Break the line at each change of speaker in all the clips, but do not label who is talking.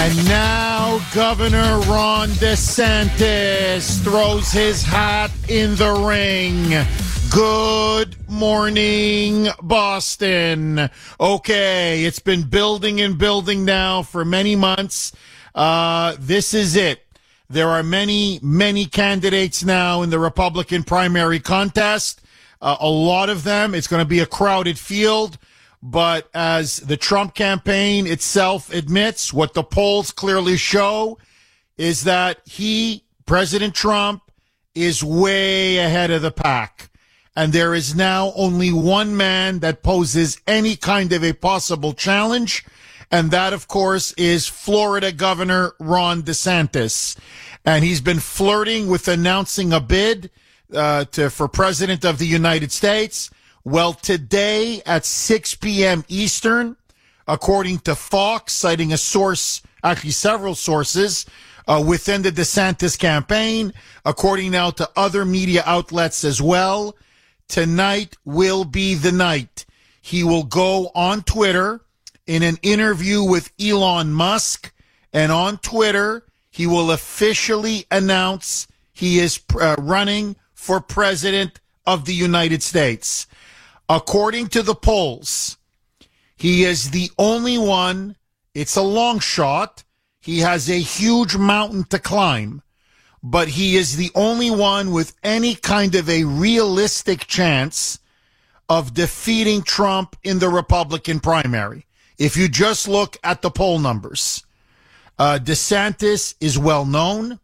And now Governor Ron DeSantis throws his hat in the ring. Good morning, Boston. Okay, it's been building and building now for many months. Uh, this is it. There are many, many candidates now in the Republican primary contest. Uh, a lot of them. It's going to be a crowded field. But as the Trump campaign itself admits, what the polls clearly show is that he, President Trump, is way ahead of the pack. And there is now only one man that poses any kind of a possible challenge. And that, of course, is Florida Governor Ron DeSantis. And he's been flirting with announcing a bid uh, to, for President of the United States. Well, today at 6 p.m. Eastern, according to Fox, citing a source, actually several sources, uh, within the DeSantis campaign, according now to other media outlets as well, tonight will be the night. He will go on Twitter in an interview with Elon Musk, and on Twitter, he will officially announce he is uh, running for president of the United States. According to the polls, he is the only one. It's a long shot. He has a huge mountain to climb, but he is the only one with any kind of a realistic chance of defeating Trump in the Republican primary. If you just look at the poll numbers, uh, DeSantis is well known.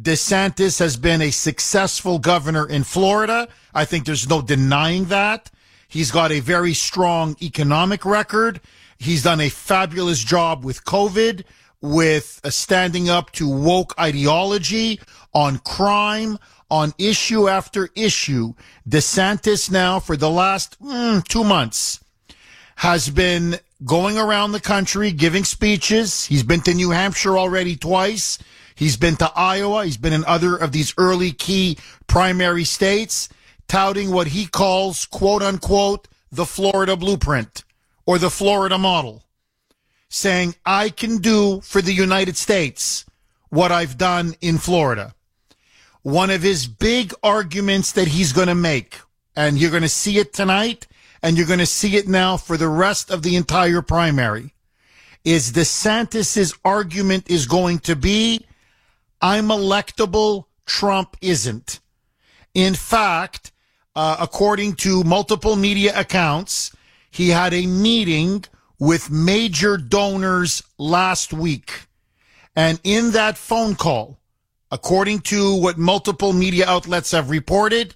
DeSantis has been a successful governor in Florida. I think there's no denying that. He's got a very strong economic record. He's done a fabulous job with COVID, with uh, standing up to woke ideology on crime, on issue after issue. DeSantis now for the last mm, two months has been going around the country giving speeches. He's been to New Hampshire already twice. He's been to Iowa. He's been in other of these early key primary states touting what he calls, quote unquote, the Florida blueprint or the Florida model, saying, I can do for the United States what I've done in Florida. One of his big arguments that he's going to make, and you're going to see it tonight, and you're going to see it now for the rest of the entire primary, is DeSantis's argument is going to be, I'm electable, Trump isn't. In fact, uh, according to multiple media accounts, he had a meeting with major donors last week. And in that phone call, according to what multiple media outlets have reported,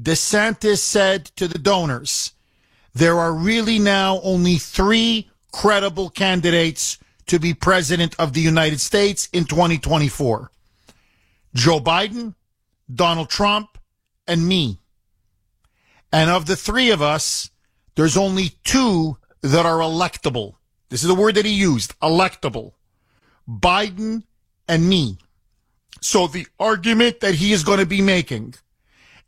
DeSantis said to the donors, there are really now only three credible candidates to be president of the United States in 2024. Joe Biden, Donald Trump, and me. And of the three of us, there's only two that are electable. This is the word that he used, electable. Biden and me. So the argument that he is going to be making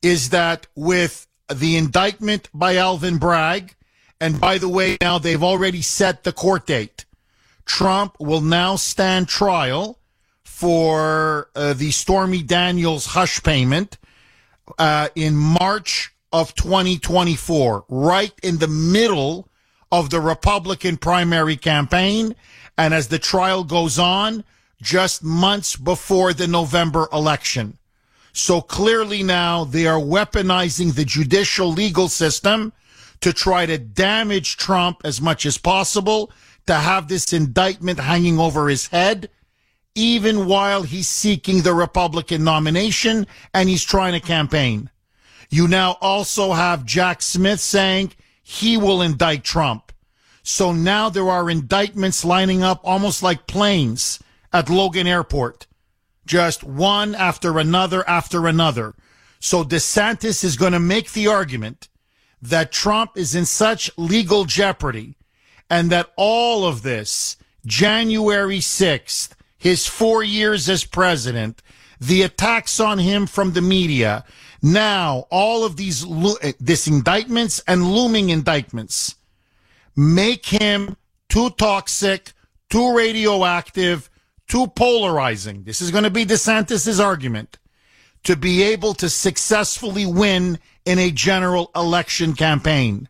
is that with the indictment by Alvin Bragg, and by the way, now they've already set the court date. Trump will now stand trial for uh, the Stormy Daniels hush payment uh, in March of 2024, right in the middle of the Republican primary campaign. And as the trial goes on, just months before the November election. So clearly now they are weaponizing the judicial legal system to try to damage Trump as much as possible, to have this indictment hanging over his head, even while he's seeking the Republican nomination and he's trying to campaign. You now also have Jack Smith saying he will indict Trump. So now there are indictments lining up almost like planes at Logan Airport. Just one after another after another. So DeSantis is going to make the argument that Trump is in such legal jeopardy and that all of this, January 6th, his four years as president, the attacks on him from the media, now all of these, eh, this indictments and looming indictments make him too toxic, too radioactive, too polarizing. This is going to be DeSantis's argument to be able to successfully win in a general election campaign.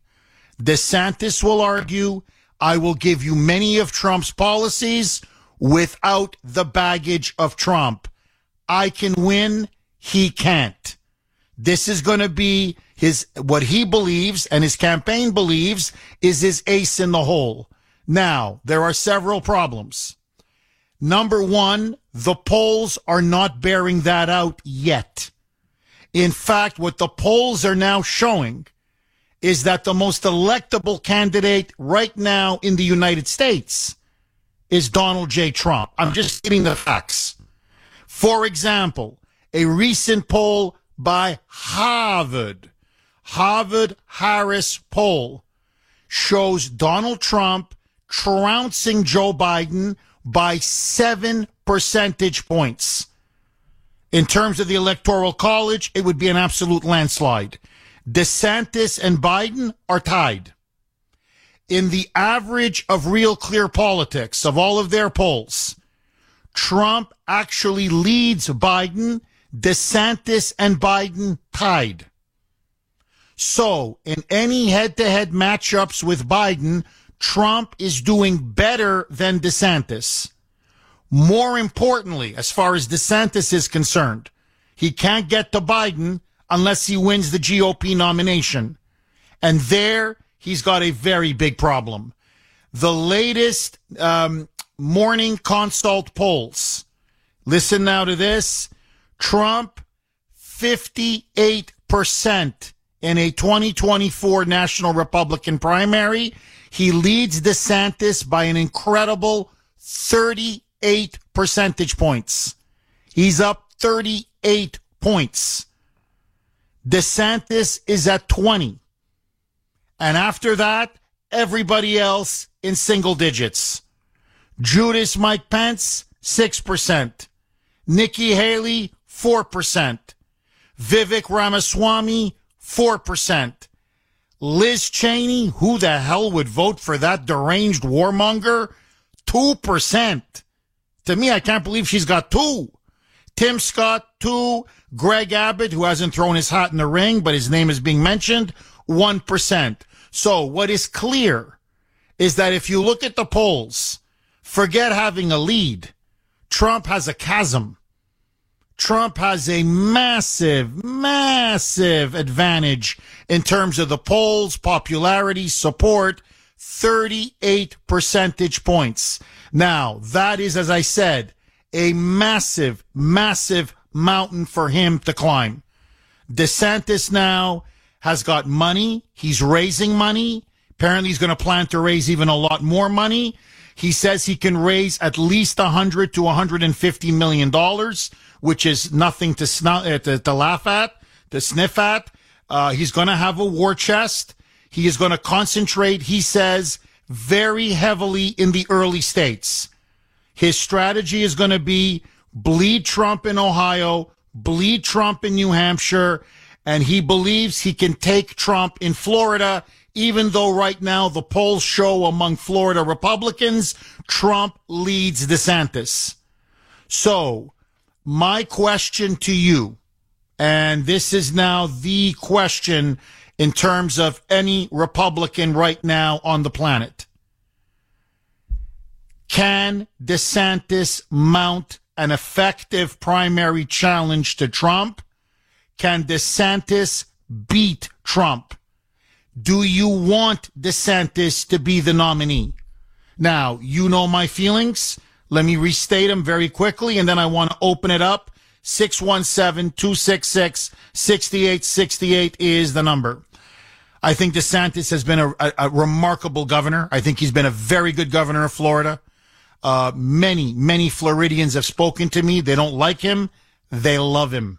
DeSantis will argue, I will give you many of Trump's policies without the baggage of Trump. I can win. He can't. This is going to be his, what he believes and his campaign believes is his ace in the hole. Now, there are several problems. Number one, the polls are not bearing that out yet. In fact, what the polls are now showing is that the most electable candidate right now in the United States is Donald J. Trump. I'm just giving the facts. For example, a recent poll by Harvard, Harvard Harris poll shows Donald Trump trouncing Joe Biden by seven percentage points. In terms of the Electoral College, it would be an absolute landslide. DeSantis and Biden are tied. In the average of real clear politics of all of their polls, Trump actually leads Biden, DeSantis and Biden tied. So, in any head to head matchups with Biden, Trump is doing better than DeSantis. More importantly, as far as DeSantis is concerned, he can't get to Biden unless he wins the GOP nomination. And there, he's got a very big problem. The latest um, morning consult polls. Listen now to this. Trump, 58% in a 2024 National Republican primary. He leads DeSantis by an incredible 38 percentage points. He's up 38 points. DeSantis is at 20. And after that, everybody else in single digits. Judas Mike Pence, 6%. Nikki Haley, 4%. Vivek Ramaswamy, 4%. Liz Cheney, who the hell would vote for that deranged warmonger? 2%. To me, I can't believe she's got two. Tim Scott, two. Greg Abbott, who hasn't thrown his hat in the ring, but his name is being mentioned, 1%. So what is clear is that if you look at the polls, forget having a lead. Trump has a chasm. Trump has a massive, massive advantage in terms of the polls, popularity, support, 38 percentage points. Now, that is, as I said, a massive, massive mountain for him to climb. DeSantis now has got money. He's raising money. Apparently, he's going to plan to raise even a lot more money. He says he can raise at least 100 to 150 million dollars, which is nothing to, snu- uh, to, to laugh at, to sniff at. Uh, he's going to have a war chest. He is going to concentrate, he says, very heavily in the early states. His strategy is going to be bleed Trump in Iowa, bleed Trump in New Hampshire, and he believes he can take Trump in Florida, even though right now the polls show among Florida Republicans, Trump leads DeSantis. So, my question to you, and this is now the question in terms of any Republican right now on the planet. Can DeSantis mount an effective primary challenge to Trump? Can DeSantis beat Trump? Do you want DeSantis to be the nominee? Now, you know my feelings. Let me restate them very quickly, and then I want to open it up 617-266-6868 is the number. I think DeSantis has been a, a, a, remarkable governor. I think he's been a very good governor of Florida. Uh, many, many Floridians have spoken to me. They don't like him. They love him.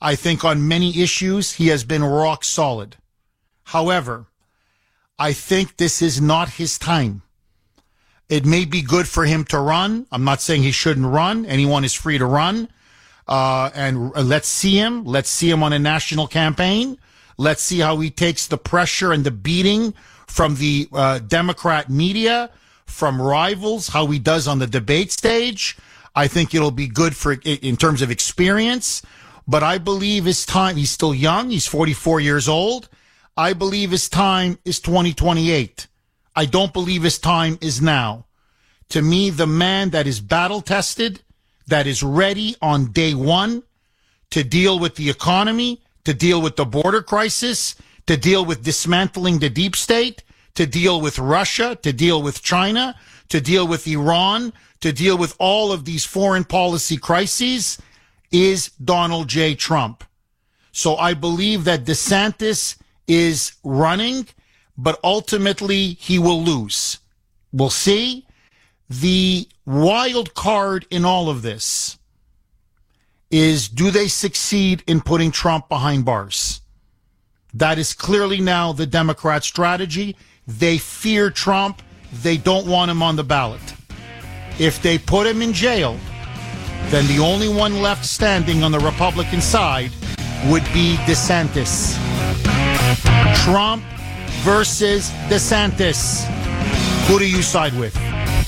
I think on many issues, he has been rock solid. However, I think this is not his time. It may be good for him to run. I'm not saying he shouldn't run. Anyone is free to run. Uh, and let's see him. Let's see him on a national campaign. Let's see how he takes the pressure and the beating from the uh, Democrat media, from rivals, how he does on the debate stage. I think it'll be good for in terms of experience. But I believe his time. He's still young. He's 44 years old. I believe his time is 2028. I don't believe his time is now. To me, the man that is battle tested, that is ready on day one to deal with the economy, to deal with the border crisis, to deal with dismantling the deep state, to deal with Russia, to deal with China, to deal with Iran, to deal with all of these foreign policy crises is Donald J. Trump. So I believe that DeSantis is running, but ultimately he will lose. We'll see. The wild card in all of this is do they succeed in putting Trump behind bars? That is clearly now the Democrat strategy. They fear Trump. They don't want him on the ballot. If they put him in jail, then the only one left standing on the Republican side would be DeSantis. Trump versus DeSantis. Who do you side with?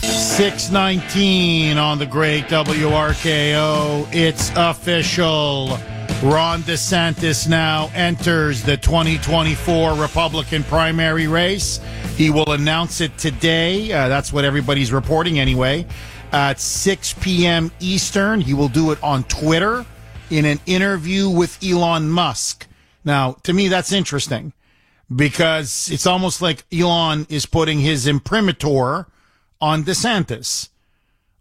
619 on the great WRKO. It's official. Ron DeSantis now enters the 2024 Republican primary race. He will announce it today. Uh, that's what everybody's reporting anyway. At 6 p.m. Eastern. He will do it on Twitter in an interview with Elon Musk. Now, to me, that's interesting because it's almost like Elon is putting his imprimatur on DeSantis,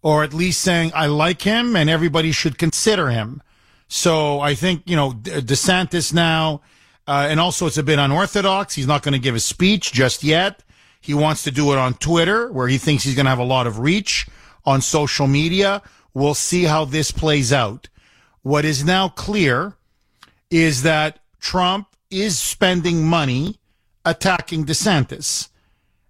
or at least saying, I like him and everybody should consider him. So I think, you know, DeSantis now, uh, and also it's a bit unorthodox. He's not going to give a speech just yet. He wants to do it on Twitter where he thinks he's going to have a lot of reach on social media. We'll see how this plays out. What is now clear is that Trump is spending money attacking DeSantis.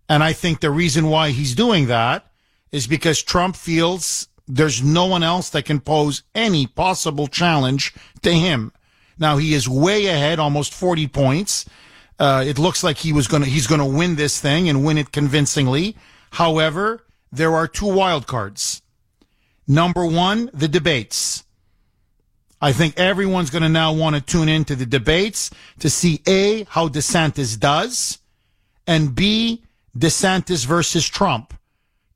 And I think the reason why he's doing that is because Trump feels there's no one else that can pose any possible challenge to him. Now he is way ahead, almost 40 points. Uh, it looks like he was going to, he's going to win this thing and win it convincingly. However, there are two wild cards. Number one, the debates. I think everyone's going to now want to tune into the debates to see A, how DeSantis does, and B, DeSantis versus Trump.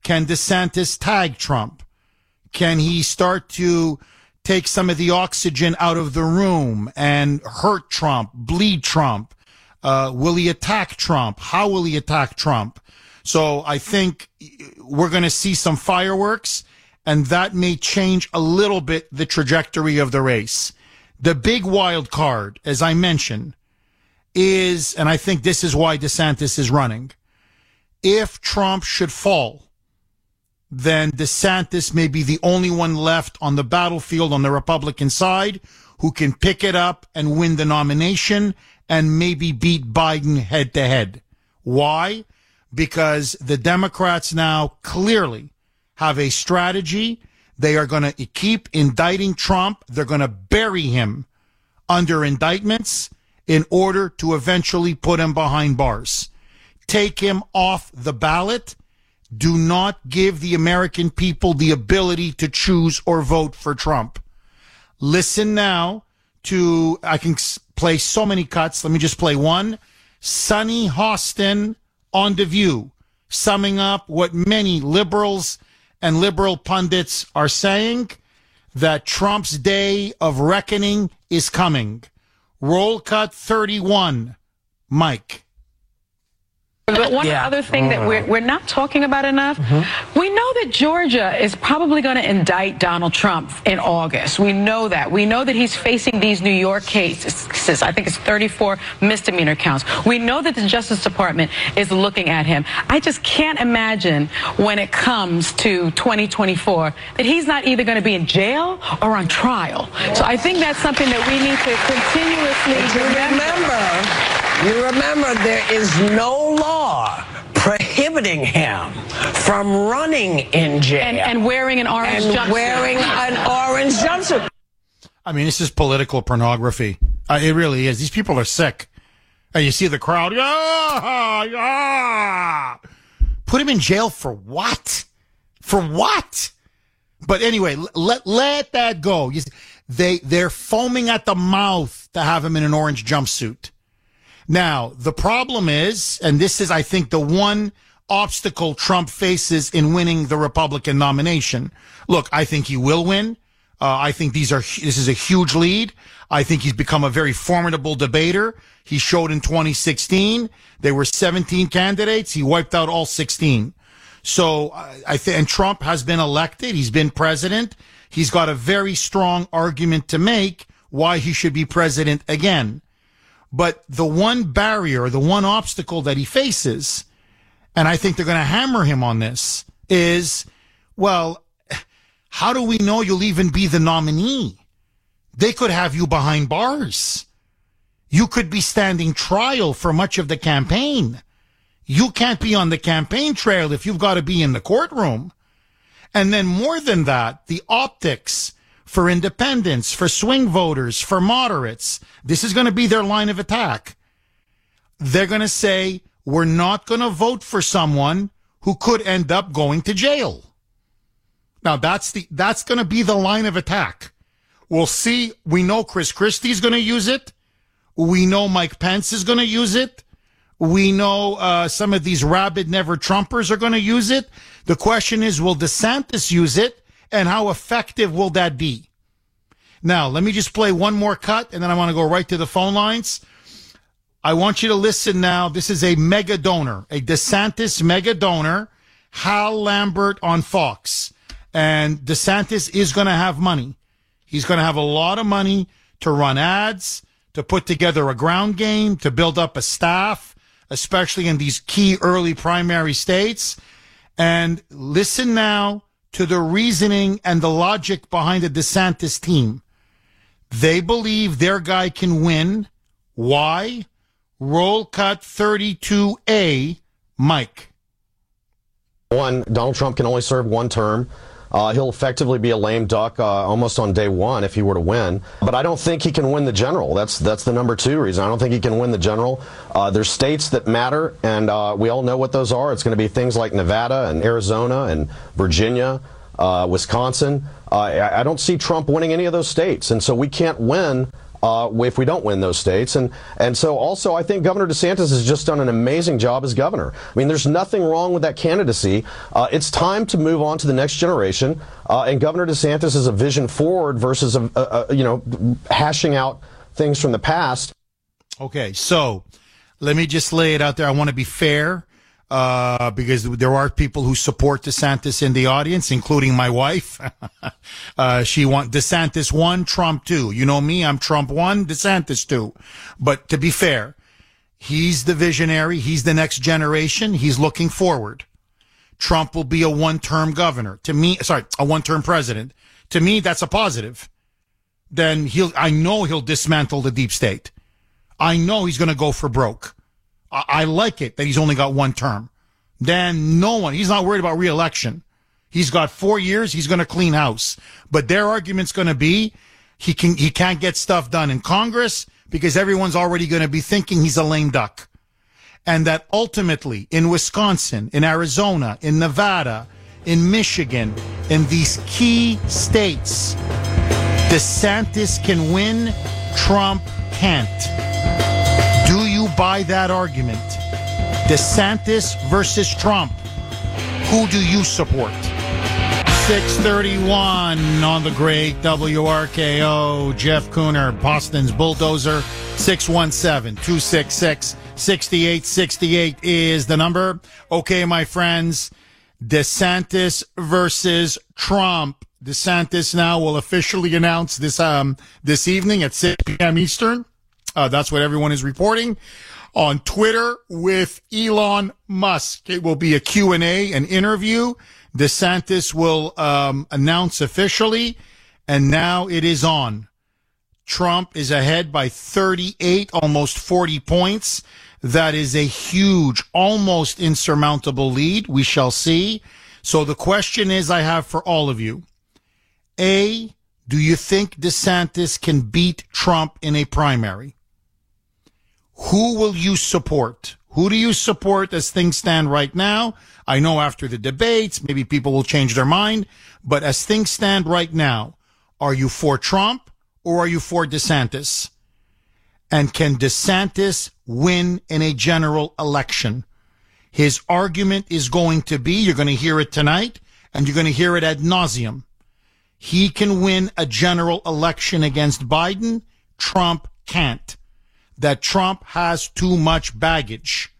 Can DeSantis tag Trump? Can he start to take some of the oxygen out of the room and hurt Trump, bleed Trump? Uh, will he attack Trump? How will he attack Trump? So I think we're going to see some fireworks and that may change a little bit the trajectory of the race. The big wild card, as I mentioned, is, and I think this is why DeSantis is running. If Trump should fall, then DeSantis may be the only one left on the battlefield on the Republican side who can pick it up and win the nomination and maybe beat Biden head to head. Why? Because the Democrats now clearly have a strategy. They are going to keep indicting Trump. They're going to bury him under indictments in order to eventually put him behind bars. Take him off the ballot do not give the American people the ability to choose or vote for Trump. Listen now to, I can play so many cuts. Let me just play one. Sunny Hostin on The View, summing up what many liberals and liberal pundits are saying that Trump's day of reckoning is coming. Roll cut 31. Mike.
But one
Yeah.
other thing that we're, we're not talking about enough, mm-hmm. we know that Georgia is probably going to indict Donald Trump in August. We know that. We know that he's facing these New York cases. I think it's 34 misdemeanor counts. We know that the Justice Department is looking at him. I just can't imagine when it comes to 2024 that he's not either going to be in jail or on trial. So I think that's something that we need to continuously
You remember, you remember there is no law prohibiting him from running in jail
and, and wearing an orange
and
jumpsuit.
wearing an orange jumpsuit.
I mean, this is political pornography. Uh, it really is. These people are sick. And you see the crowd. Yeah, yeah. Put him in jail for what? For what? But anyway, let let that go. You see, they they're foaming at the mouth to have him in an orange jumpsuit. Now, the problem is, and this is, I think, the one obstacle Trump faces in winning the Republican nomination. Look, I think he will win. Uh, I think these are, this is a huge lead. I think he's become a very formidable debater. He showed in 2016. There were 17 candidates. He wiped out all 16. So I, I think, and Trump has been elected. He's been president. He's got a very strong argument to make why he should be president again. But the one barrier, the one obstacle that he faces, and I think they're going to hammer him on this, is, well, how do we know you'll even be the nominee? They could have you behind bars. You could be standing trial for much of the campaign. You can't be on the campaign trail if you've got to be in the courtroom. And then more than that, the optics for independents, for swing voters, for moderates, this is going to be their line of attack. They're going to say, we're not going to vote for someone who could end up going to jail. Now that's the, that's going to be the line of attack. We'll see. We know Chris Christie's going to use it. We know Mike Pence is going to use it. We know uh, some of these rabid never Trumpers are going to use it. The question is, will DeSantis use it? And how effective will that be? Now, let me just play one more cut and then I want to go right to the phone lines. I want you to listen now. This is a mega donor, a DeSantis mega donor, Hal Lambert on Fox. And DeSantis is going to have money. He's going to have a lot of money to run ads, to put together a ground game, to build up a staff, especially in these key early primary states. And listen now to the reasoning and the logic behind the DeSantis team. They believe their guy can win. Why? Roll cut 32A, Mike.
One, Donald Trump can only serve one term. Uh, he'll effectively be a lame duck uh, almost on day one if he were to win. But I don't think he can win the general. That's that's the number two reason. I don't think he can win the general. Uh, there's states that matter, and uh, we all know what those are. It's going to be things like Nevada and Arizona and Virginia, uh, Wisconsin. Uh, I, I don't see Trump winning any of those states, and so we can't win uh, if we don't win those states. And and so also I think Governor DeSantis has just done an amazing job as governor. I mean, there's nothing wrong with that candidacy. Uh, it's time to move on to the next generation. Uh, and Governor DeSantis is a vision forward versus a, a, a, you know hashing out things from the past.
Okay, so let me just lay it out there. I want to be fair uh, because there are people who support DeSantis in the audience, including my wife. uh, she want DeSantis one, Trump two. You know me, I'm Trump one, DeSantis two. But to be fair, he's the visionary. He's the next generation. He's looking forward. Trump will be a one-term governor. To me, sorry, a one-term president. To me, that's a positive. Then he'll, I know he'll dismantle the deep state. I know he's going to go for broke. I, I like it that he's only got one term. Then no one, he's not worried about reelection. He's got four years. He's going to clean house. But their argument's going to be he can, he can't get stuff done in Congress because everyone's already going to be thinking he's a lame duck. And that ultimately in Wisconsin, in Arizona, in Nevada, in Michigan, in these key states, DeSantis can win, Trump can't. Buy that argument? DeSantis versus Trump. Who do you support? 631 on the great WRKO. Jeff Kuhner, Boston's bulldozer. 617 266 6868 is the number. Okay, my friends. DeSantis versus Trump. DeSantis now will officially announce this um this evening at 6 p.m. Eastern. Uh, that's what everyone is reporting on Twitter with Elon Musk. It will be a Q&A, an interview. DeSantis will um, announce officially, and now it is on. Trump is ahead by 38, almost 40 points. That is a huge, almost insurmountable lead. We shall see. So the question is I have for all of you. A, do you think DeSantis can beat Trump in a primary? Who will you support? Who do you support as things stand right now? I know after the debates, maybe people will change their mind, but as things stand right now, are you for Trump or are you for DeSantis? And can DeSantis win in a general election? His argument is going to be, you're going to hear it tonight, and you're going to hear it ad nauseum. He can win a general election against Biden. Trump can't. That Trump has too much baggage.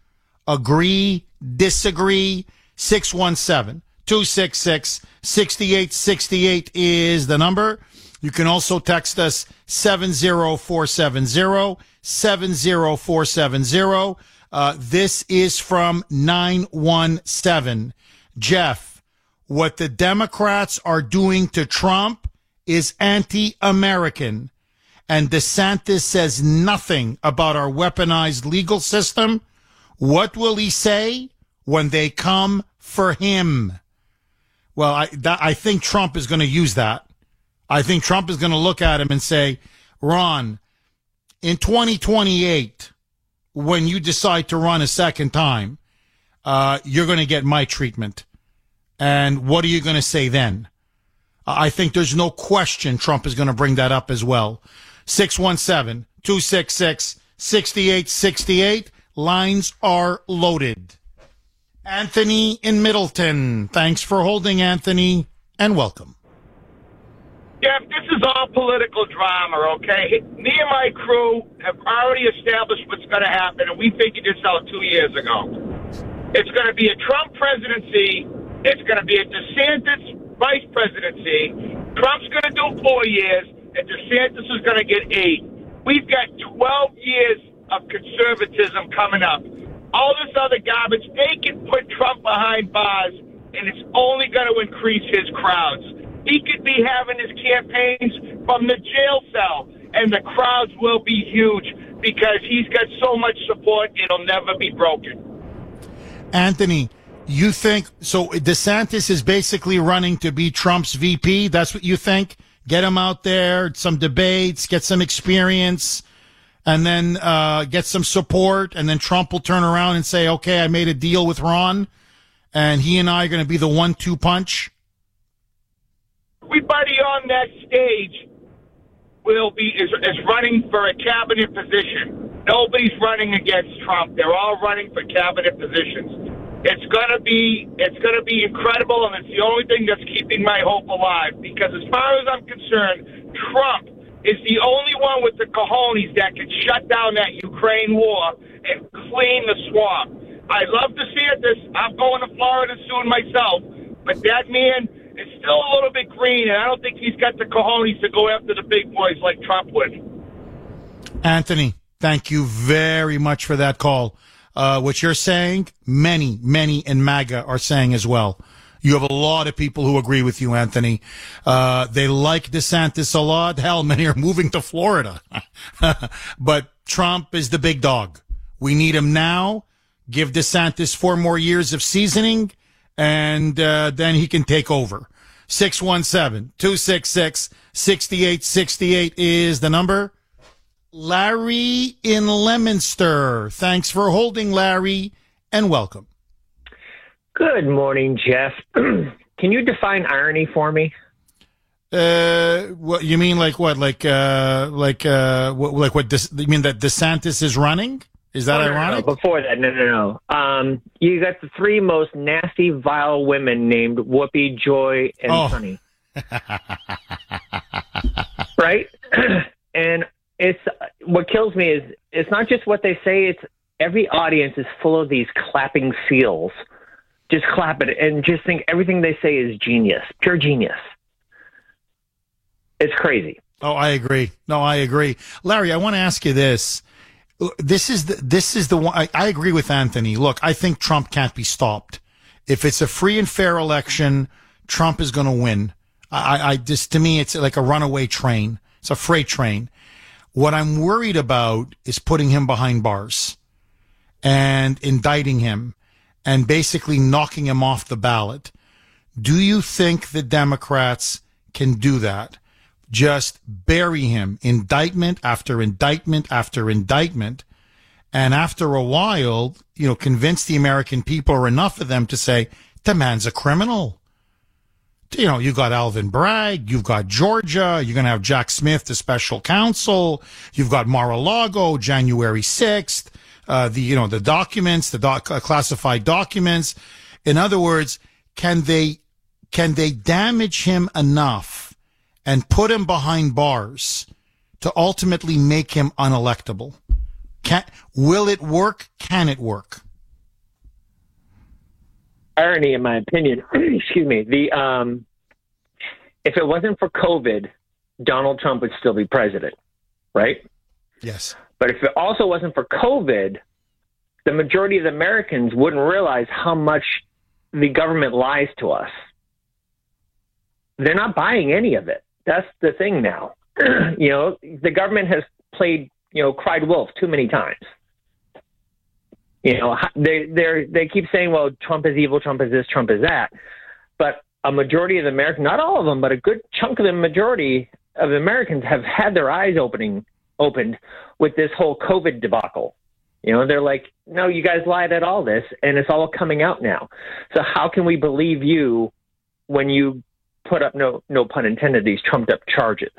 Agree, disagree. 617 266 6868 is the number. You can also text us 70470 70470. Uh, this is from 917. Jeff, what the Democrats are doing to Trump is anti-American. And DeSantis says nothing about our weaponized legal system. What will he say when they come for him? Well, I, that, I think Trump is going to use that. I think Trump is going to look at him and say, Ron, in 2028, when you decide to run a second time, uh, you're going to get my treatment. And what are you going to say then? I think there's no question Trump is going to bring that up as well. 617 266 6868. Lines are loaded. Anthony in Middleton. Thanks for holding, Anthony, and welcome.
Jeff, this is all political drama, okay? Me and my crew have already established what's going to happen, and we figured this out two years ago. It's going to be a Trump presidency. It's going to be a DeSantis vice presidency. Trump's going to do four years, and DeSantis is going to get eight. We've got 12 years of conservatism coming up. All this other garbage, they can put Trump behind bars, and it's only going to increase his crowds. He could be having his campaigns from the jail cell, and the crowds will be huge because he's got so much support, it'll never be broken.
Anthony, you think so? DeSantis is basically running to be Trump's VP. That's what you think? Get him out there, some debates, get some experience, and then uh, get some support, and then Trump will turn around and say, "Okay, I made a deal with Ron, and he and I are going to be the one-two punch."
Everybody on that stage will be is, is running for a cabinet position. Nobody's running against Trump. They're all running for cabinet positions. It's gonna be it's gonna be incredible, and it's the only thing that's keeping my hope alive. Because as far as I'm concerned, Trump is the only one with the cojones that can shut down that Ukraine war and clean the swamp. I love to see it. This I'm going to Florida soon myself, but that man is still a little bit green, and I don't think he's got the cojones to go after the big boys like Trump would.
Anthony, thank you very much for that call. Uh, what you're saying, many, many in MAGA are saying as well. You have a lot of people who agree with you, Anthony. Uh, they like DeSantis a lot. Hell, many are moving to Florida. but Trump is the big dog. We need him now. Give DeSantis four more years of seasoning, and uh, then he can take over. 617 266 6868 is the number. Larry in Leominster. Thanks for holding, Larry, and welcome.
Good morning, Jeff. Can you define irony for me?
Uh, what you mean? Like what? Like uh, like uh, what, like what? This, you mean that DeSantis is running? Is that
Oh, no, no,
ironic?
no. Before that, no, no, no. Um, you got the three most nasty, vile women named Whoopi, Joy, and
Oh.
Sunny. right? and it's what kills me is it's not just what they say; it's every audience is full of these clapping seals. Just clap it and just think everything they say is genius, pure genius. It's crazy.
Oh, I agree. No, I agree. Larry, I want to ask you this. This is the, this is the one, I, I agree with Anthony. Look, I think Trump can't be stopped. If it's a free and fair election, Trump is going to win. I, I just, to me, it's like a runaway train. It's a freight train. What I'm worried about is putting him behind bars and indicting him and basically knocking him off the ballot. Do you think the Democrats can do that? Just bury him indictment after indictment after indictment. And after a while, you know, convince the American people or enough of them to say, the man's a criminal you know, you got Alvin Bragg, you've got Georgia, you're going to have Jack Smith, the special counsel, you've got Mar-a-Lago, January 6th, uh, the, you know, the documents, the doc, uh, classified documents. In other words, can they, can they damage him enough and put him behind bars to ultimately make him unelectable? Can, will it work? Can it work?
Irony, in my opinion. excuse me. The um, if it wasn't for COVID, Donald Trump would still be president, right?
Yes.
But if it also wasn't for COVID, the majority of the Americans wouldn't realize how much the government lies to us. They're not buying any of it. That's the thing now. you know, the government has played, you know, cried wolf too many times. You know, they they they keep saying, "Well, Trump is evil, Trump is this, Trump is that," but a majority of the Americans, not all of them, but a good chunk of the majority of Americans have had their eyes opening opened with this whole COVID debacle. You know, they're like, "No, you guys lied at all this, and it's all coming out now." So how can we believe you when you put up no no pun intended these trumped up charges?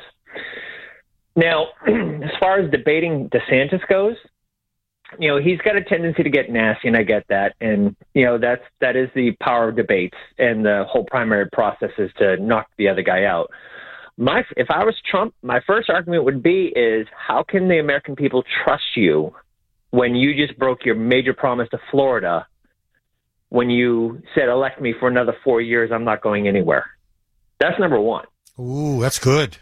Now, as far as debating DeSantis goes, you know he's got a tendency to get nasty and i get that and you know that's that is the power of debates and the whole primary process is to knock the other guy out my if i was trump my first argument would be is how can the american people trust you when you just broke your major promise to florida when you said elect me for another four years i'm not going anywhere that's number one
Ooh, that's good.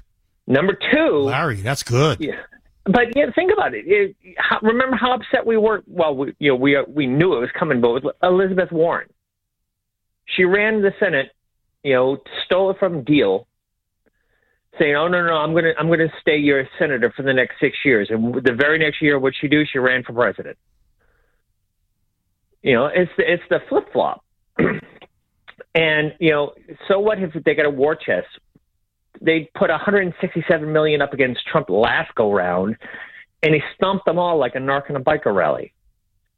Number two,
Larry, that's good.
Yeah, but yeah, think about it. it how, remember how upset we were? Well, we, you know, we uh, we knew it was coming, but with Elizabeth Warren, she ran the Senate, you know, stole it from Diehl, saying, "Oh no, no, I'm gonna I'm gonna stay your senator for the next six years." And the very next year, what she do? She ran for president. You know, it's the, it's the flip flop. and you know, so what if they got a war chest? They put 167 million up against Trump last go round, and he stomped them all like a narc in a biker rally.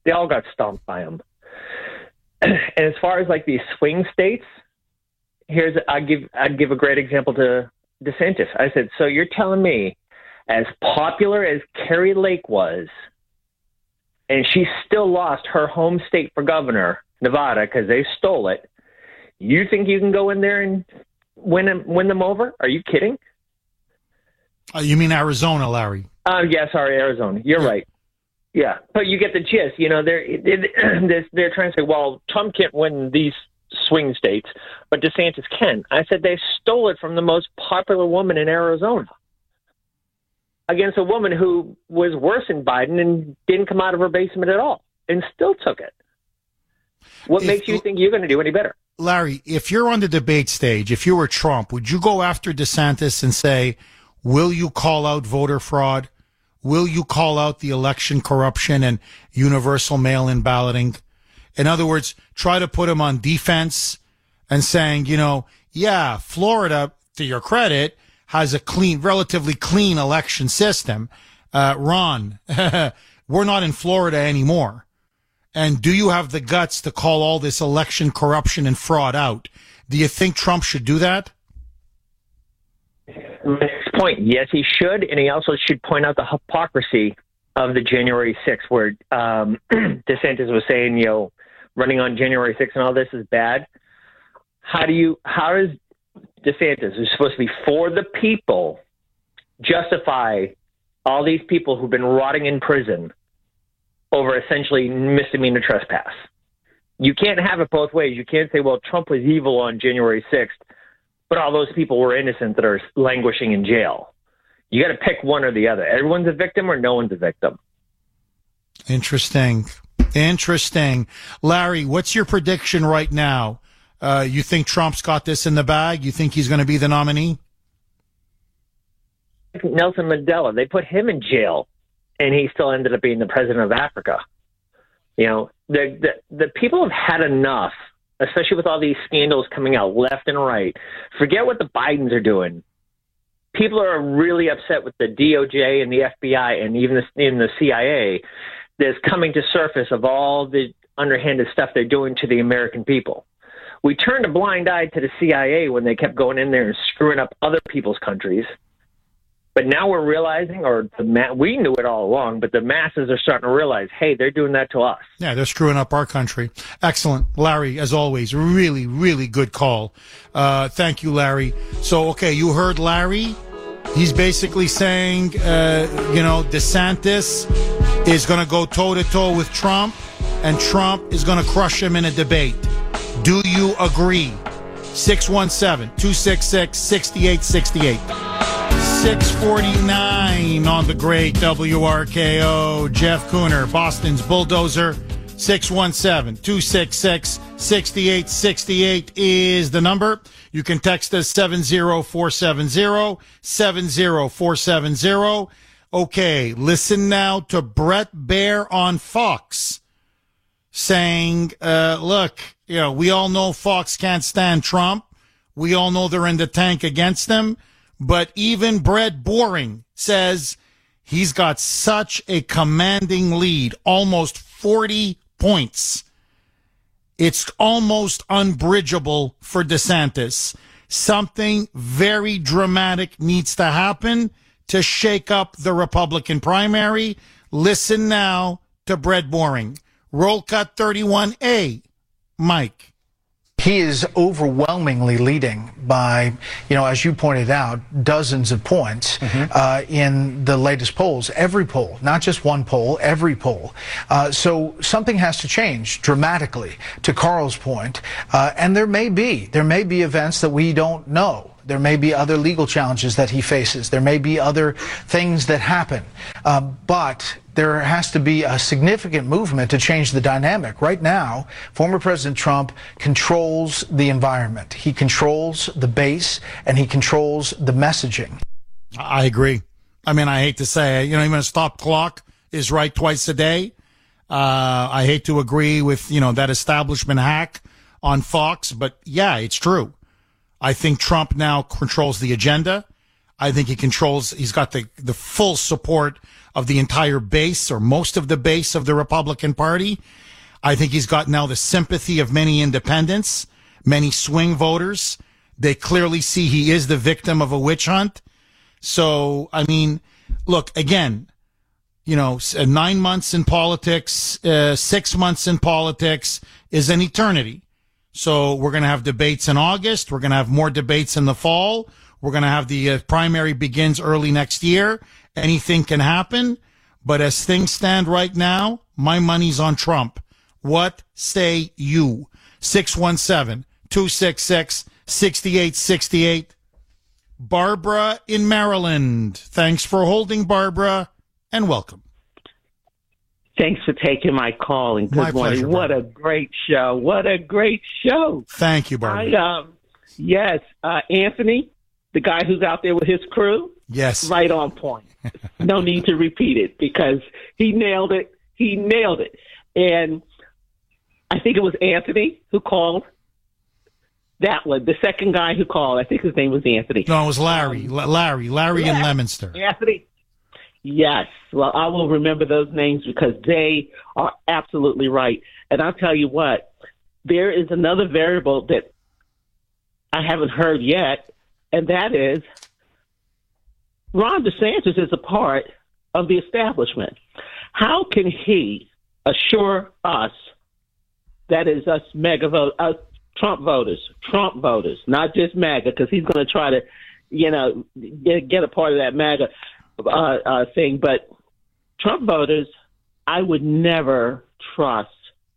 They all got stomped by him. and as far as like these swing states, here's I give I'd give a great example to DeSantis. I said, so you're telling me, as popular as Kari Lake was, and she still lost her home state for governor, Nevada, because they stole it. You think you can go in there and win them, win them over? Are you kidding?
Uh, you mean Arizona, Larry?
Uh, yeah, sorry, Arizona. You're yeah. right. Yeah, but you get the gist. You know, they're they're, they're trying to say, well, Trump can't win these swing states, but DeSantis can. I said they stole it from the most popular woman in Arizona against a woman who was worse than Biden and didn't come out of her basement at all and still took it. What if, makes you think you're going to do any better?
Larry, if you're on the debate stage, if you were Trump, would you go after DeSantis and say, will you call out voter fraud? Will you call out the election corruption and universal mail in balloting? In other words, try to put him on defense and saying, you know, yeah, Florida, to your credit, has a clean, relatively clean election system. Uh, Ron, we're not in Florida anymore. And do you have the guts to call all this election corruption and fraud out? Do you think Trump should do that?
Next point, yes, he should, and he also should point out the hypocrisy of the January 6th, where um, DeSantis was saying, you know, running on January 6th and all this is bad. How do you? How does DeSantis, who's supposed to be for the people, justify all these people who've been rotting in prison over essentially misdemeanor trespass. You can't have it both ways. You can't say, well, Trump was evil on January 6th, but all those people were innocent that are languishing in jail. You got to pick one or the other. Everyone's a victim or no one's a victim.
Interesting. Interesting. Larry, what's your prediction right now? Uh, you think Trump's got this in the bag? You think he's going to be the nominee?
Nelson Mandela, they put him in jail, and he still ended up being the president of Africa. You know, the the, the people have had enough, especially with all these scandals coming out left and right. Forget what the Bidens are doing. People are really upset with the DOJ and the FBI and even the, in the CIA that's coming to surface of all the underhanded stuff they're doing to the American people. We turned a blind eye to the CIA when they kept going in there and screwing up other people's countries. But now we're realizing, or the ma- we knew it all along, but the masses are starting to realize, hey, they're doing that to us.
Yeah, they're screwing up our country. Excellent. Larry, as always, really, really good call. Uh, thank you, Larry. So, okay, you heard Larry. He's basically saying, uh, you know, DeSantis is going to go toe to toe with Trump, and Trump is going to crush him in a debate. Do you agree? 617 266 6868. 649 on the great WRKO. Jeff Kuhner, Boston's bulldozer. 617 266 6868 is the number. You can text us 70470 70470. Okay, listen now to Bret Baier on Fox saying, uh, look, you know, we all know Fox can't stand Trump. We all know they're in the tank against him. But even Bret Baier says he's got such a commanding lead, almost 40 points. It's almost unbridgeable for DeSantis. Something very dramatic needs to happen to shake up the Republican primary. Listen now to Bret Baier. Roll cut 31A. Mike.
He is overwhelmingly leading by, you know, as you pointed out, dozens of points mm-hmm. uh, in the latest polls. Every poll, not just one poll, every poll. Uh, so something has to change dramatically. To Carl's point, uh, and there may be there may be events that we don't know. There may be other legal challenges that he faces. There may be other things that happen. Uh, but there has to be a significant movement to change the dynamic. Right now, former President Trump controls the environment. He controls the base and he controls the messaging.
I agree. I mean, I hate to say, you know, even a stop clock is right twice a day. Uh, I hate to agree with, you know, that establishment hack on Fox, but yeah, it's true. I think Trump now controls the agenda. I think he controls, he's got the, the full support of the entire base or most of the base of the Republican Party. I think he's got now the sympathy of many independents, many swing voters. They clearly see he is the victim of a witch hunt. So, I mean, look, again, you know, uh, nine months in politics, uh, six months in politics is an eternity. So we're going to have debates in August. We're going to have more debates in the fall. We're going to have the uh, primary begins early next year. Anything can happen. But as things stand right now, my money's on Trump. What say you? 617 266 6868. Barbara in Maryland. Thanks for holding, Barbara, and welcome.
Thanks for taking my call and good
My
morning.
pleasure,
what a great show! What a great show!
Thank you, Barbara.
I, um, yes, uh, Anthony, the guy who's out there with his crew,
yes.
right on point. no need to repeat it because he nailed it. He nailed it, and I think it was Anthony who called. That one, the second guy who called, I think his name was Anthony.
No, it was Larry. L- Larry. Larry in
Yeah.
Leominster.
Anthony. Yes. Well, I will remember those names because they are absolutely right. And I'll tell you what, there is another variable that I haven't heard yet, and that is Ron DeSantis is a part of the establishment. How can he assure us, that is us MAGA vote, us Trump voters, Trump voters, not just MAGA, because he's going to try to, you know, get, get a part of that MAGA uh, uh, thing. But Trump voters I would never trust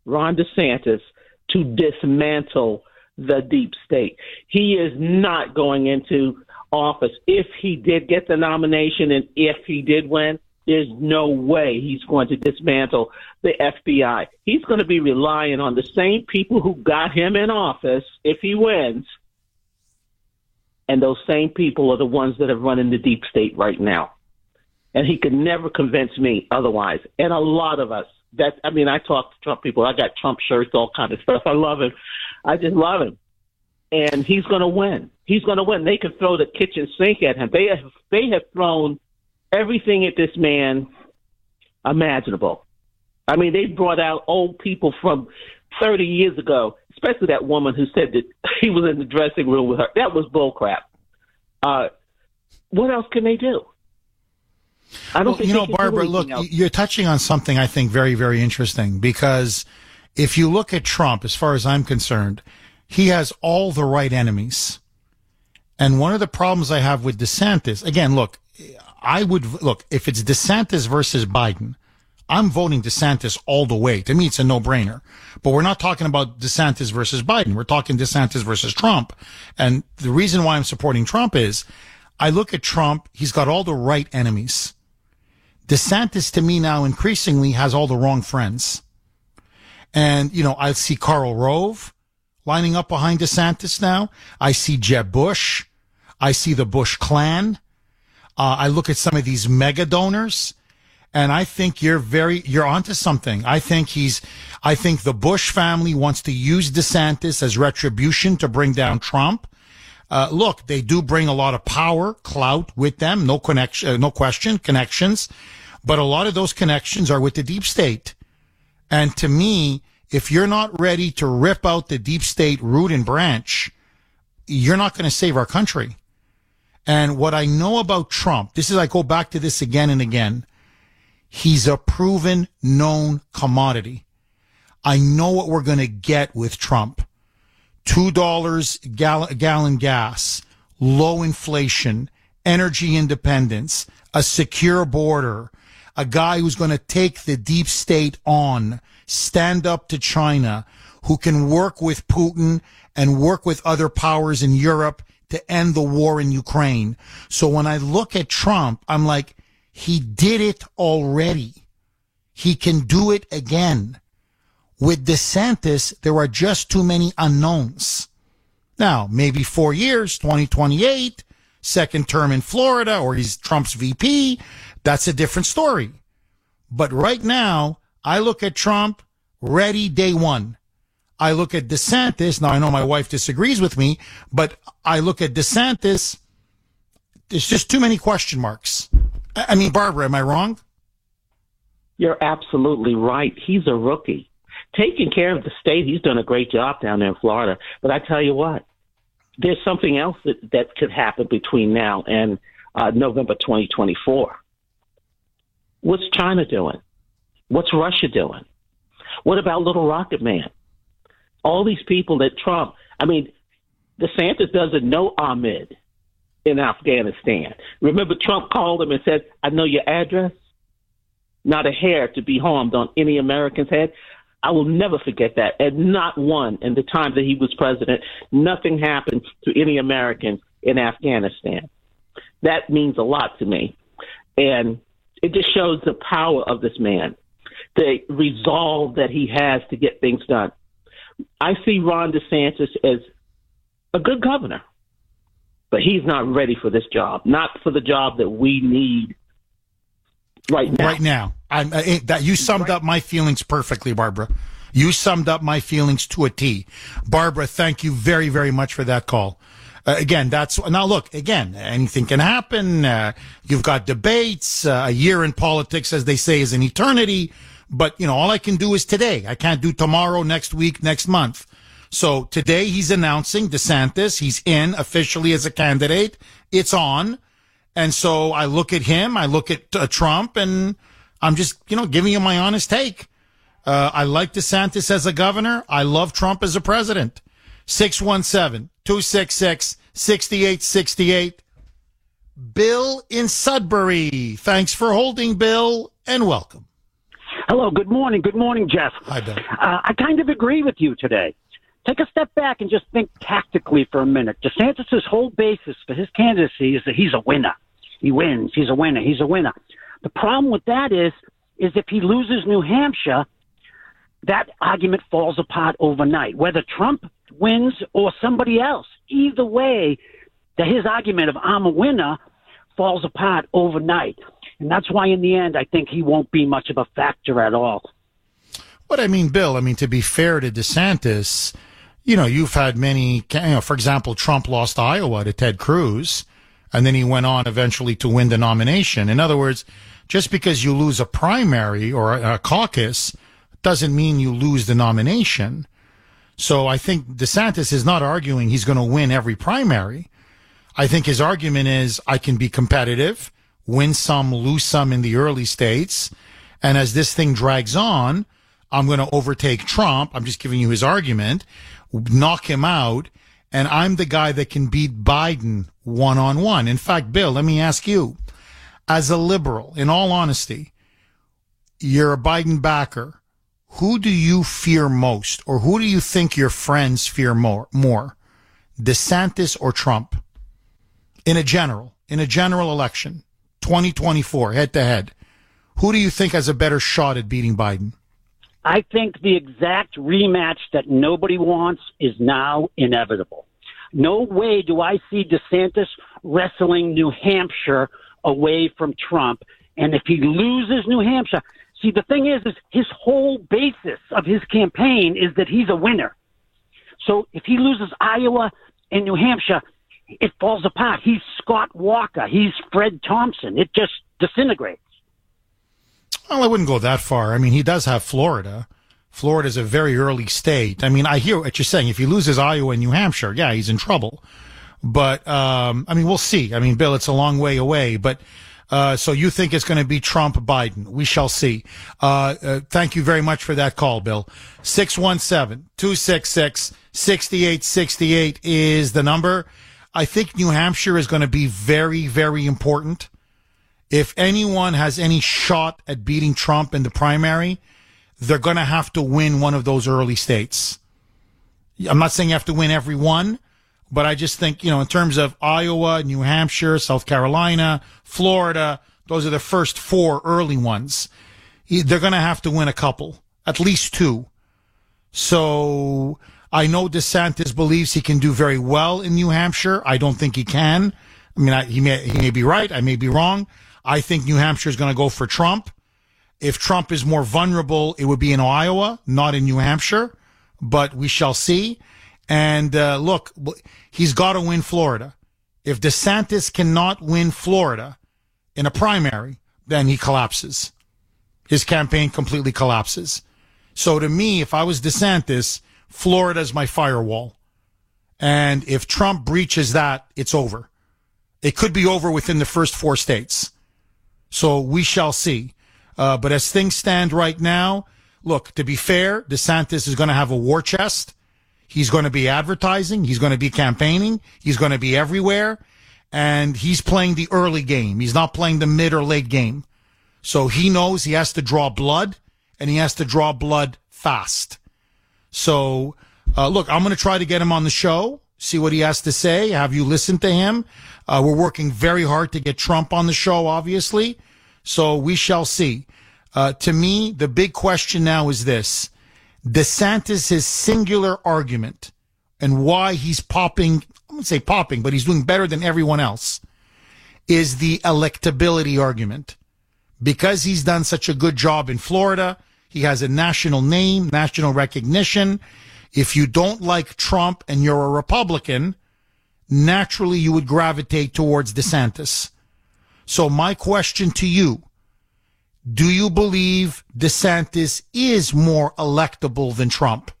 Ron DeSantis to dismantle the deep state. He is not going into office. If he did get the nomination and if he did win, there's no way he's going to dismantle the FBI. He's going to be relying on the same people who got him in office if he wins. And those same people are the ones that are running the deep state right now. And he could never convince me otherwise. And a lot of us that I mean, I talk to Trump people. I got Trump shirts, all kind of stuff. I love him. I just love him, and he's going to win. He's going to win. They can throw the kitchen sink at him. They have they have thrown everything at this man imaginable. I mean, they brought out old people from 30 years ago, especially that woman who said that he was in the dressing room with her. That was bullcrap. Uh, what else can they do? I don't
well, you know, Barbara. Look, else. you're touching on something I think very, very interesting because if you look at Trump, as far as I'm concerned, he has all the right enemies. And one of the problems I have with DeSantis, again, look, I would look if it's DeSantis versus Biden. I'm voting DeSantis all the way. To me, it's a no-brainer. But we're not talking about DeSantis versus Biden. We're talking DeSantis versus Trump. And the reason why I'm supporting Trump is I look at Trump. He's got all the right enemies. DeSantis to me now increasingly has all the wrong friends. And, you know, I see Karl Rove lining up behind DeSantis now. I see Jeb Bush. I see the Bush clan. Uh, I look at some of these mega donors and I think you're very, you're onto something. I think he's, I think the Bush family wants to use DeSantis as retribution to bring down Trump. Uh, look, they do bring a lot of power, clout with them. No connection, uh, no question, connections. But a lot of those connections are with the deep state. And to me, if you're not ready to rip out the deep state root and branch, you're not going to save our country. And what I know about Trump, this is, I go back to this again and again. He's a proven known commodity. I know what we're going to get with Trump. $2 gal- gallon gas, low inflation, energy independence, a secure border, a guy who's going to take the deep state on, stand up to China, who can work with Putin and work with other powers in Europe to end the war in Ukraine. So when I look at Trump, I'm like, he did it already. He can do it again. With DeSantis, there are just too many unknowns. Now, maybe four years, 2028, second term in Florida, or he's Trump's VP. That's a different story. But right now, I look at Trump ready day one. I look at DeSantis. Now I know my wife disagrees with me, but I look at DeSantis. There's just too many question marks. I mean, Barbara, am I wrong?
You're absolutely right. He's a rookie. Taking care of the state, he's done a great job down there in Florida. But I tell you what, there's something else that, that could happen between now and uh, November 2024. What's China doing? What's Russia doing? What about Little Rocket Man? All these people that Trump, I mean, DeSantis doesn't know Ahmed in Afghanistan. Remember, Trump called him and said, I know your address. Not a hair to be harmed on any American's head. I will never forget that. And not one in the time that he was president, nothing happened to any American in Afghanistan. That means a lot to me. And it just shows the power of this man, the resolve that he has to get things done. I see Ron DeSantis as a good governor, but he's not ready for this job, not for the job that we need right now.
Right now, I'm, uh, that you summed right. up my feelings perfectly, Barbara. You summed up my feelings to a T. Barbara, thank you very, very much for that call. Uh, again, that's now look again. Anything can happen. Uh, you've got debates. Uh, a year in politics, as they say, is an eternity. But you know, all I can do is today. I can't do tomorrow, next week, next month. So today he's announcing DeSantis. He's in officially as a candidate. It's on. And so I look at him. I look at uh, Trump, and I'm just you know giving you my honest take. Uh, I like DeSantis as a governor. I love Trump as a president. 617 266 6868. Bill in Sudbury. Thanks for holding, Bill, and welcome.
Hello, good morning. Good morning, Jeff.
Hi, Bill.
Uh, I kind of agree with you today. Take a step back and just think tactically for a minute. DeSantis' whole basis for his candidacy is that he's a winner. He wins. He's a winner. He's a winner. The problem with that is, is if he loses New Hampshire, that argument falls apart overnight. Whether Trump wins or somebody else, either way, that his argument of I'm a winner falls apart overnight. And that's why, in the end, I think he won't be much of a factor at all.
What I mean, Bill, I mean, to be fair to DeSantis, you know, you've had many, you know, for example, Trump lost Iowa to Ted Cruz, and then he went on eventually to win the nomination. In other words, just because you lose a primary or a, a caucus doesn't mean you lose the nomination. So I think DeSantis is not arguing he's going to win every primary. I think his argument is I can be competitive, win some, lose some in the early states. And as this thing drags on, I'm going to overtake Trump. I'm just giving you his argument, knock him out. And I'm the guy that can beat Biden one on one. In fact, Bill, let me ask you, as a liberal, in all honesty, you're a Biden backer. Who do you fear most, or who do you think your friends fear more? More, DeSantis or Trump? In a general, in a general election, 2024, head to head, who do you think has a better shot at beating Biden?
I think the exact rematch that nobody wants is now inevitable. No way do I see DeSantis wrestling New Hampshire away from Trump. And if he loses New Hampshire, see, the thing is, is his whole basis of his campaign is that he's a winner. So if he loses Iowa and New Hampshire, it falls apart. He's Scott Walker. He's Fred Thompson. It just disintegrates.
Well, I wouldn't go that far. I mean, he does have Florida. Florida's a very early state. I mean, I hear what you're saying. If he loses Iowa and New Hampshire, yeah, he's in trouble. But um, I mean, we'll see. I mean, Bill, it's a long way away. But uh, so you think it's going to be Trump Biden? We shall see. Uh, uh, thank you very much for that call, Bill. 617-266-6868 is the number. I think New Hampshire is going to be very, very important. If anyone has any shot at beating Trump in the primary, they're going to have to win one of those early states. I'm not saying you have to win every one, but I just think, you know, in terms of Iowa, New Hampshire, South Carolina, Florida, those are the first four early ones. They're going to have to win a couple, at least two. So I know DeSantis believes he can do very well in New Hampshire. I don't think he can. I mean, I, he may, he may be right. I may be wrong. I think New Hampshire is going to go for Trump. If Trump is more vulnerable, it would be in Iowa, not in New Hampshire, but we shall see. And uh, look, he's got to win Florida. If DeSantis cannot win Florida in a primary, then he collapses. His campaign completely collapses. So to me, if I was DeSantis, Florida is my firewall. And if Trump breaches that, it's over. It could be over within the first four states. So we shall see. Uh, but as things stand right now, look, to be fair, DeSantis is going to have a war chest. He's going to be advertising. He's going to be campaigning. He's going to be everywhere. And he's playing the early game. He's not playing the mid or late game. So he knows he has to draw blood and he has to draw blood fast. So, uh, look, I'm going to try to get him on the show, see what he has to say, have you listened to him. Uh, we're working very hard to get Trump on the show, obviously. So we shall see. Uh, to me, the big question now is this. DeSantis' singular argument and why he's popping, I wouldn't say popping, but he's doing better than everyone else is the electability argument. Because he's done such a good job in Florida, he has a national name, national recognition. If you don't like Trump and you're a Republican, naturally you would gravitate towards DeSantis. So my question to you, do you believe DeSantis is more electable than Trump?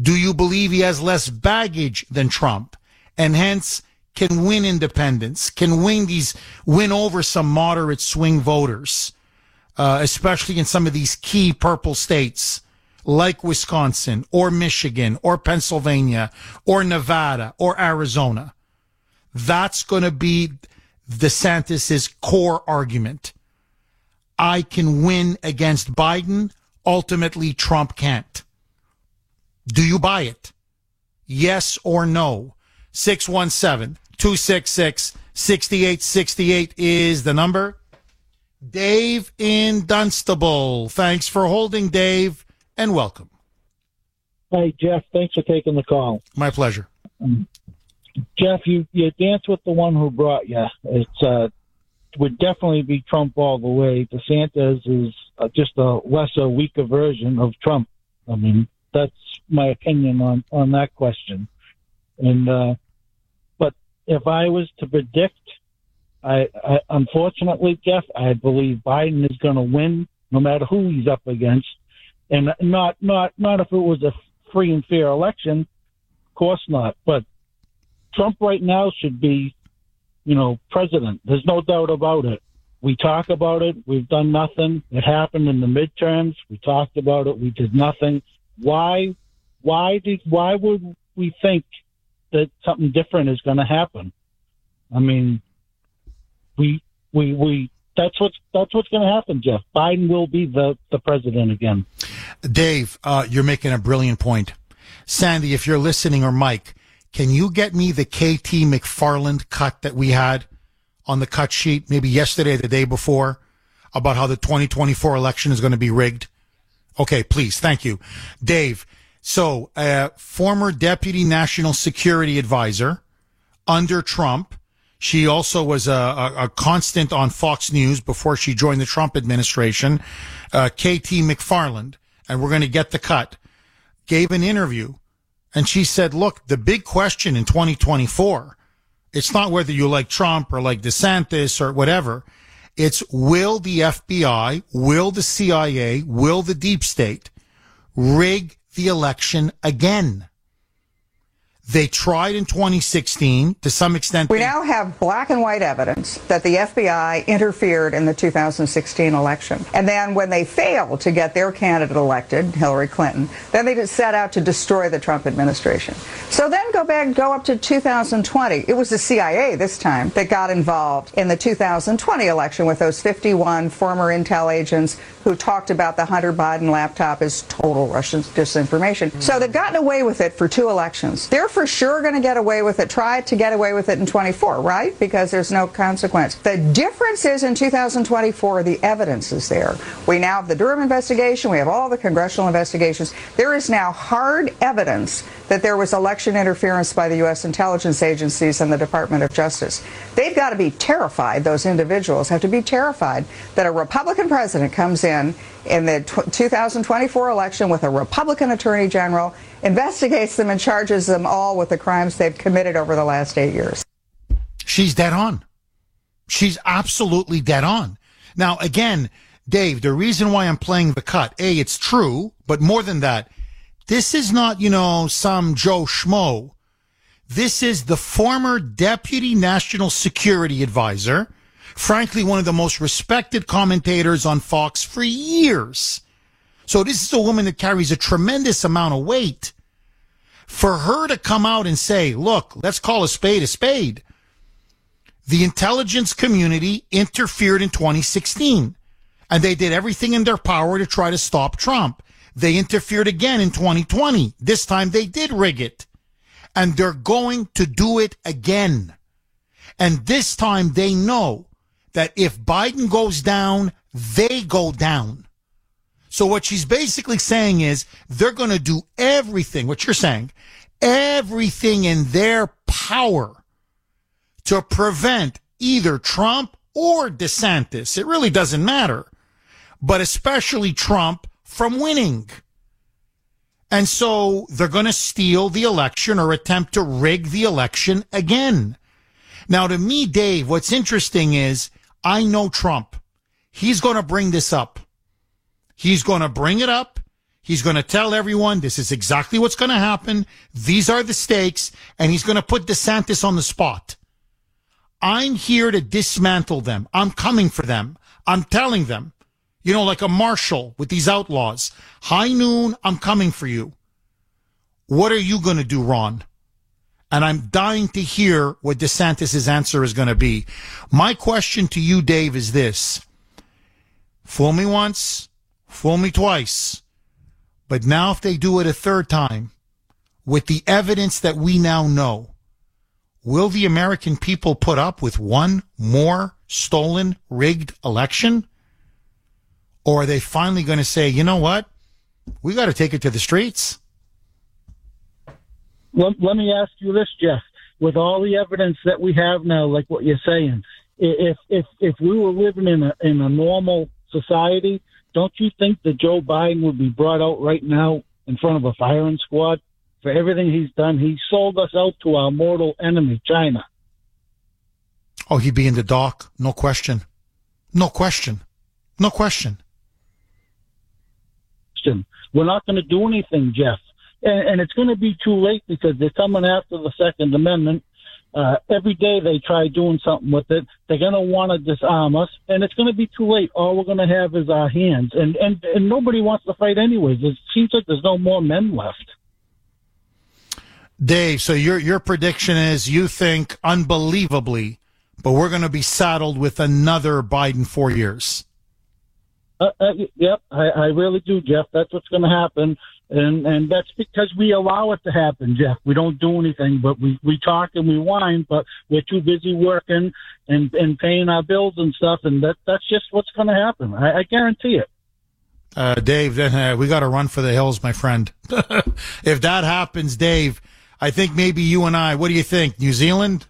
Do you believe he has less baggage than Trump and hence can win independents, can win these, win over some moderate swing voters, uh, especially in some of these key purple states like Wisconsin or Michigan or Pennsylvania or Nevada or Arizona? That's going to be DeSantis's core argument. I can win against Biden. Ultimately, Trump can't. Do you buy it? Yes or no? 617 266 6868 is the number. Dave in Dunstable. Thanks for holding, Dave, and welcome.
Hey, Jeff, thanks for taking the call.
My pleasure.
Um, Jeff, you, you dance with the one who brought you. It's uh, would definitely be Trump all the way. DeSantis is uh, just a lesser, weaker version of Trump. I mean, that's my opinion on on that question. And uh, but if I was to predict, I, I unfortunately, Jeff, I believe Biden is going to win no matter who he's up against, and not not not if it was a free and fair election. Of course not. But Trump right now should be, you know, president. There's no doubt about it. We talk about it. We've done nothing. It happened in the midterms. We talked about it. We did nothing. Why? Why did? Why would we think that something different is going to happen? I mean, we we we. That's what's that's what's going to happen, Jeff. Biden will be the the president again.
Dave, uh, you're making a brilliant point. Sandy, if you're listening, or Mike, can you get me the KT McFarland cut that we had on the cut sheet, maybe yesterday the day before, about how the 2024 election is going to be rigged? Okay, please. Thank you. Dave, so uh, former deputy national security advisor under Trump. She also was a, a, a, constant on Fox News before she joined the Trump administration. Uh, KT McFarland, and we're going to get the cut, gave an interview and she said, look, the big question in 2024, it's not whether you like Trump or like DeSantis or whatever. It's will the FBI, will the CIA, will the deep state rig the election again? They tried in 2016 to some extent.
We now have black and white evidence that the FBI interfered in the 2016 election. And then when they failed to get their candidate elected, Hillary Clinton, then they just set out to destroy the Trump administration. So then go back, go up to 2020. It was the CIA this time that got involved in the 2020 election with those 51 former intel agents who talked about the Hunter Biden laptop as total Russian disinformation. Mm-hmm. So they've gotten away with it for two elections. They're for sure going to get away with it. Try to get away with it in 24, right? Because there's no consequence. The difference is in 2024, the evidence is there. We now have the Durham investigation. We have all the congressional investigations. There is now hard evidence that there was election interference by the U.S. intelligence agencies and the Department of Justice. They've got to be terrified, those individuals have to be terrified that a Republican president comes in in the 2024 election with a Republican attorney general, investigates them, and charges them all with the crimes they've committed over the last eight years.
She's dead on. She's absolutely dead on. Now, again, Dave, the reason why I'm playing the cut, A, it's true, but more than that, this is not, you know, some Joe Schmo. This is the former deputy national security advisor, frankly, one of the most respected commentators on Fox for years. So this is a woman that carries a tremendous amount of weight. For her to come out and say, look, let's call a spade a spade. The intelligence community interfered in 2016 and they did everything in their power to try to stop Trump. They interfered again in 2020. This time they did rig it. And they're going to do it again. And this time they know that if Biden goes down, they go down. So what she's basically saying is they're going to do everything, what you're saying, everything in their power to prevent either Trump or DeSantis. It really doesn't matter, but especially Trump from winning. And so they're going to steal the election or attempt to rig the election again. Now, to me, Dave, what's interesting is I know Trump. He's going to bring this up. He's going to bring it up. He's going to tell everyone this is exactly what's going to happen. These are the stakes. And he's going to put DeSantis on the spot. I'm here to dismantle them. I'm coming for them. I'm telling them you know, like a marshal with these outlaws. High noon, I'm coming for you. What are you going to do, Ron? And I'm dying to hear what DeSantis' answer is going to be. My question to you, Dave, is this. Fool me once, fool me twice. But now, if they do it a third time, with the evidence that we now know, will the American people put up with one more stolen, rigged election? Or are they finally going to say, you know what? We got to take it to the streets?
Let, let me ask you this, Jeff. With all the evidence that we have now, like what you're saying, if if if we were living in a in a normal society, don't you think that Joe Biden would be brought out right now in front of a firing squad for everything he's done? He sold us out to our mortal enemy, China.
Oh, he'd be in the dock, no question, no question, no question.
We're not going to do anything, Jeff. And, and it's going to be too late because they're coming after the Second Amendment. Uh, every day they try doing something with it. They're going to want to disarm us, and it's going to be too late. All we're going to have is our hands, and and and nobody wants to fight anyways. It seems like there's no more men left.
Dave, so your your prediction is you think unbelievably, but we're going to be saddled with another Biden four years.
Uh, uh, yep, I, I really do, Jeff. That's what's going to happen, and and that's because we allow it to happen, Jeff. We don't do anything, but we we talk and we whine, but we're too busy working and and paying our bills and stuff, and that that's just what's going to happen. I, I guarantee it.
Uh, Dave, then uh, we got to run for the hills, my friend. if that happens, Dave, I think maybe you and I. What do you think, New Zealand?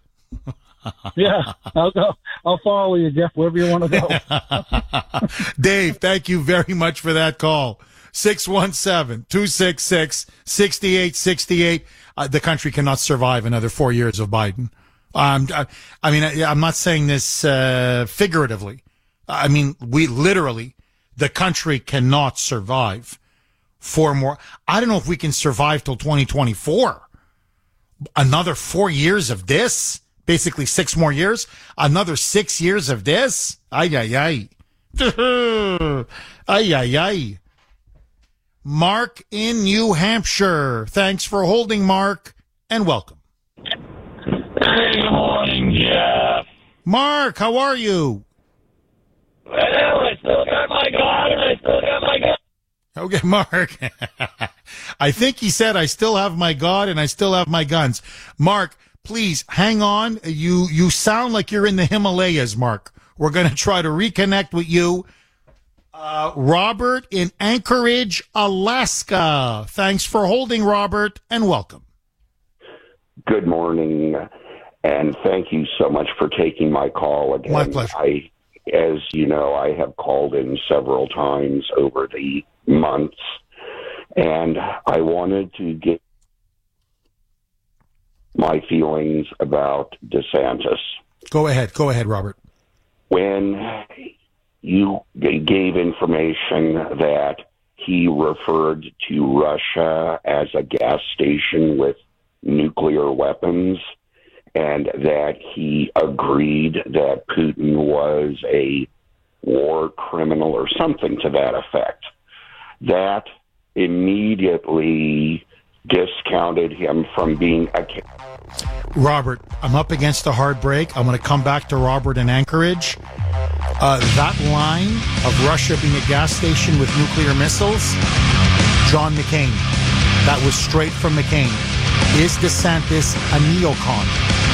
yeah, I'll go. I'll follow you, Jeff, wherever you want to
go. Dave, thank you very much for that call. 617-266-6868. Uh, the country cannot survive another four years of Biden. Um, I, I mean, I, I'm not saying this uh, figuratively. I mean, we literally, the country cannot survive four more. I don't know if we can survive till 2024. Another four years of this basically six more years. Another six years of this. Ay, ay, ay. ay, ay, ay. Mark in New Hampshire. Thanks for holding, Mark, and welcome.
Good morning, Jeff.
Mark, how are you?
Well, I still got my God, and I still got my God.
Okay, Mark. I think he said, I still have my God and I still have my guns. Mark, please hang on. You you sound like you're in the Himalayas, Mark. We're going to try to reconnect with you. Uh, Robert in Anchorage, Alaska. Thanks for holding, Robert, and welcome.
Good morning, and thank you so much for taking my call again.
My pleasure.
I, as you know, I have called in several times over the months, and I wanted to get my feelings about DeSantis.
Go ahead. Go ahead, Robert.
When you gave information that he referred to Russia as a gas station with nuclear weapons and that he agreed that Putin was a war criminal or something to that effect. That immediately discounted him from being a.
Robert, I'm up against a hard break. I'm going to come back to Robert in Anchorage. Uh, that line of Russia being a gas station with nuclear missiles, John McCain. That was straight from McCain. Is DeSantis a neocon?